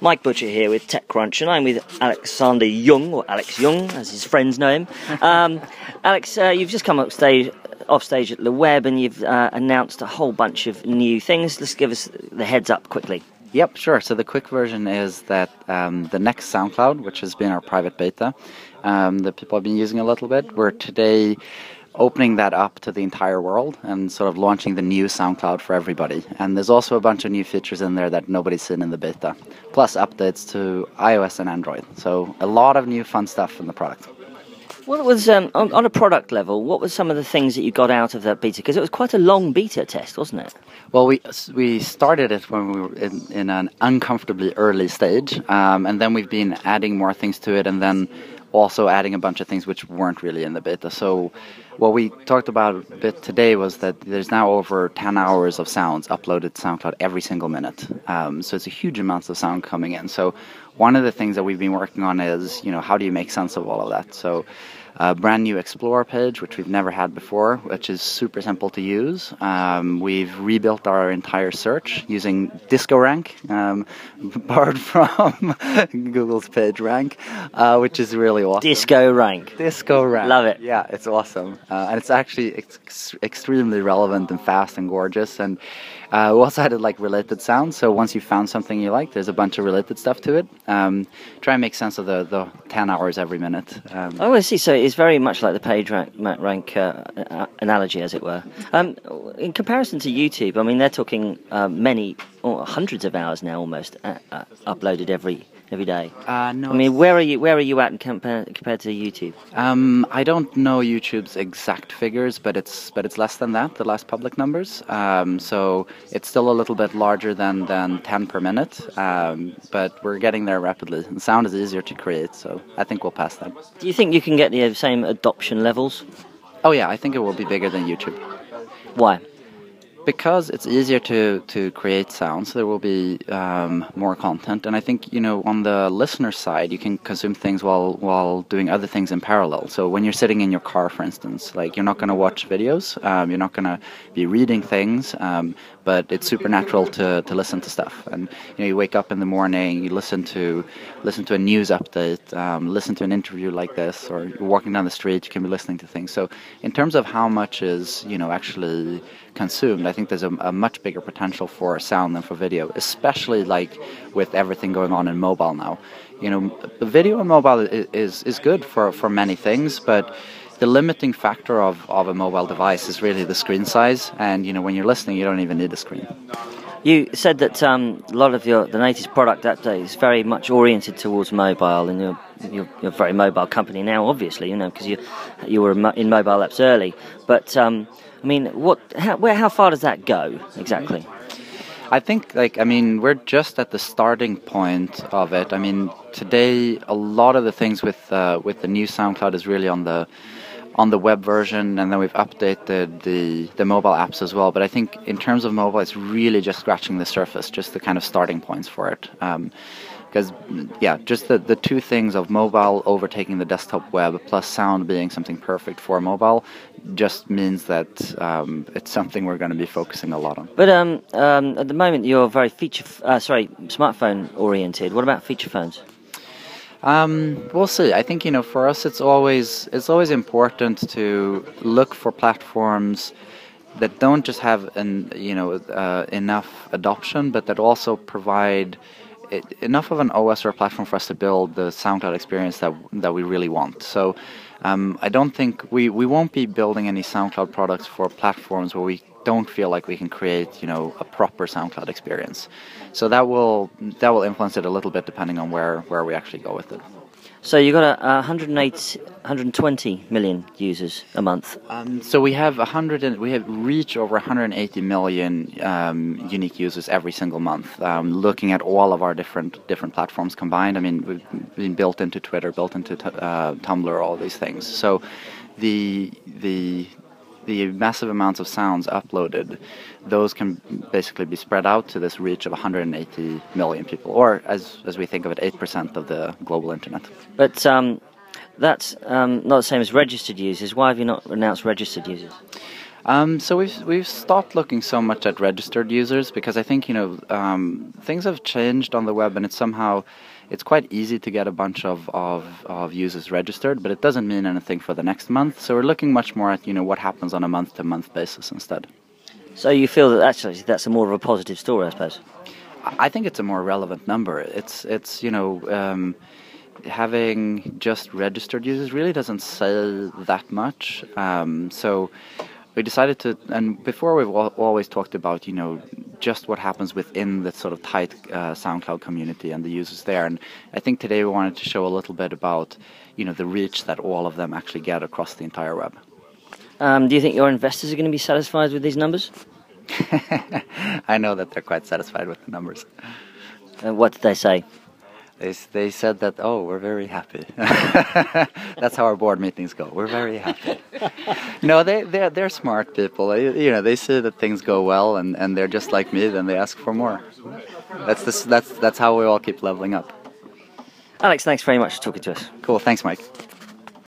Mike Butcher here with TechCrunch, and I'm with Alexander Ljung, or Alex Ljung, as his friends know him. Um, Alex, uh, you've just come up stage, off stage at LeWeb, and you've uh, announced a whole bunch of new things. Let's give us the heads up quickly. Yep, sure. So the quick version is that um, the next SoundCloud, which has been our private beta, um, that people have been using a little bit, we're today opening that up to the entire world and sort of launching the new SoundCloud for everybody. And there's also a bunch of new features in there that nobody's seen in the beta, plus updates to iOS and Android. So a lot of new fun stuff in the product. What was um, on, on, a product level? What were some of the things that you got out of that beta? Because it was quite a long beta test, wasn't it? Well, we we started it when we were in, in an uncomfortably early stage, um, and then we've been adding more things to it, and then also adding a bunch of things which weren't really in the beta. So what we talked about a bit today was that there's now over 10 hours of sounds uploaded to SoundCloud every single minute. Um, so it's a huge amount of sound coming in. So one of the things that we've been working on is, you know, how do you make sense of all of that? So a brand new Explorer page, which we've never had before, which is super simple to use. Um, we've rebuilt our entire search using DiscoRank, um, borrowed from Google's PageRank, uh, which is really awesome. DiscoRank. DiscoRank. Love it. Yeah, it's awesome. Uh, and it's actually ex- extremely relevant and fast and gorgeous. And uh, we also added like related sounds. So once you found something you like, there's a bunch of related stuff to it. Um, try and make sense of the, the 10 hours every minute. Um, oh, I see. So it's very much like the PageRank, rank uh, analogy, as it were. Um, in comparison to YouTube, I mean, they're talking uh, many, or hundreds of hours now almost uh, uh, uploaded every every day? Uh, no. I mean, where are you? Where are you at compared compared to YouTube? Um, I don't know YouTube's exact figures, but it's but it's less than that. The last public numbers. Um, so it's still a little bit larger than than 10 per minute. Um, but we're getting there rapidly. And sound is easier to create, so I think we'll pass that. Do you think you can get the same adoption levels? Oh yeah, I think it will be bigger than YouTube. Why? Because it's easier to, to create sounds, there will be um, more content. And I think, you know, on the listener side, you can consume things while, while doing other things in parallel. So when you're sitting in your car, for instance, like you're not going to watch videos, um, you're not going to be reading things, um, but it's super natural to, to listen to stuff. And, you know, you wake up in the morning, you listen to, listen to a news update, um, listen to an interview like this, or you're walking down the street, you can be listening to things. So in terms of how much is, you know, actually consumed, I think there's a, a, much bigger potential for sound than for video, especially like with everything going on in mobile now. You know, video and mobile is, is, is good for, for many things, but the limiting factor of, of a mobile device is really the screen size. And, you know, when you're listening, you don't even need a screen. You said that um, a lot of your the latest product update is very much oriented towards mobile, and you're, you're, you're a very mobile company now, obviously, you know, because you you were in mobile apps early. But um, I mean, what? How, where? How far does that go exactly? I think, like, I mean, we're just at the starting point of it. I mean, today a lot of the things with uh, with the new SoundCloud is really on the on the web version, and then we've updated the the mobile apps as well. But I think in terms of mobile, it's really just scratching the surface, just the kind of starting points for it. Um, because yeah just the, the two things of mobile overtaking the desktop web plus sound being something perfect for mobile just means that um, it's something we're going to be focusing a lot on but um, um, at the moment you're very feature uh, sorry smartphone oriented what about feature phones um, we'll see. I think you know, for us, it's always it's always important to look for platforms that don't just have an you know uh, enough adoption, but that also provide it, enough of an OS or a platform for us to build the SoundCloud experience that that we really want. So um, I don't think we, we won't be building any SoundCloud products for platforms where we don't feel like we can create you know a proper SoundCloud experience. So that will that will influence it a little bit depending on where where we actually go with it. So you got a, 108, 120 million users a month. Um, so we have 100 and we have reached over 180 million um, unique users every single month. Um, looking at all of our different different platforms combined, I mean, we've been built into Twitter, built into uh, Tumblr, all these things. So the the the massive amounts of sounds uploaded, those can basically be spread out to this reach of 180 million people, or as, as we think of it, 8% of the global internet. But um, that's um, not the same as registered users. Why have you not announced registered users? Um, so we've we've stopped looking so much at registered users because I think you know um, things have changed on the web, and it's somehow it's quite easy to get a bunch of, of, of users registered, but it doesn't mean anything for the next month. So we're looking much more at you know what happens on a month to month basis instead. So you feel that actually that's a more of a positive story, I suppose. I think it's a more relevant number. It's it's you know um, having just registered users really doesn't say that much. Um, so we decided to, and before we've always talked about you know just what happens within the sort of tight uh, SoundCloud community and the users there. And I think today we wanted to show a little bit about you know the reach that all of them actually get across the entire web. Um, do you think your investors are going to be satisfied with these numbers? I know that they're quite satisfied with the numbers. Uh, what did they say? They, they said that, oh, we're very happy. That's how our board meetings go. We're very happy. no, they, they're, they're smart people. They, you know, they see that things go well and, and they're just like me, then they ask for more. That's, this, that's, that's how we all keep leveling up. Alex, thanks very much for talking to us. Cool. Thanks, Mike.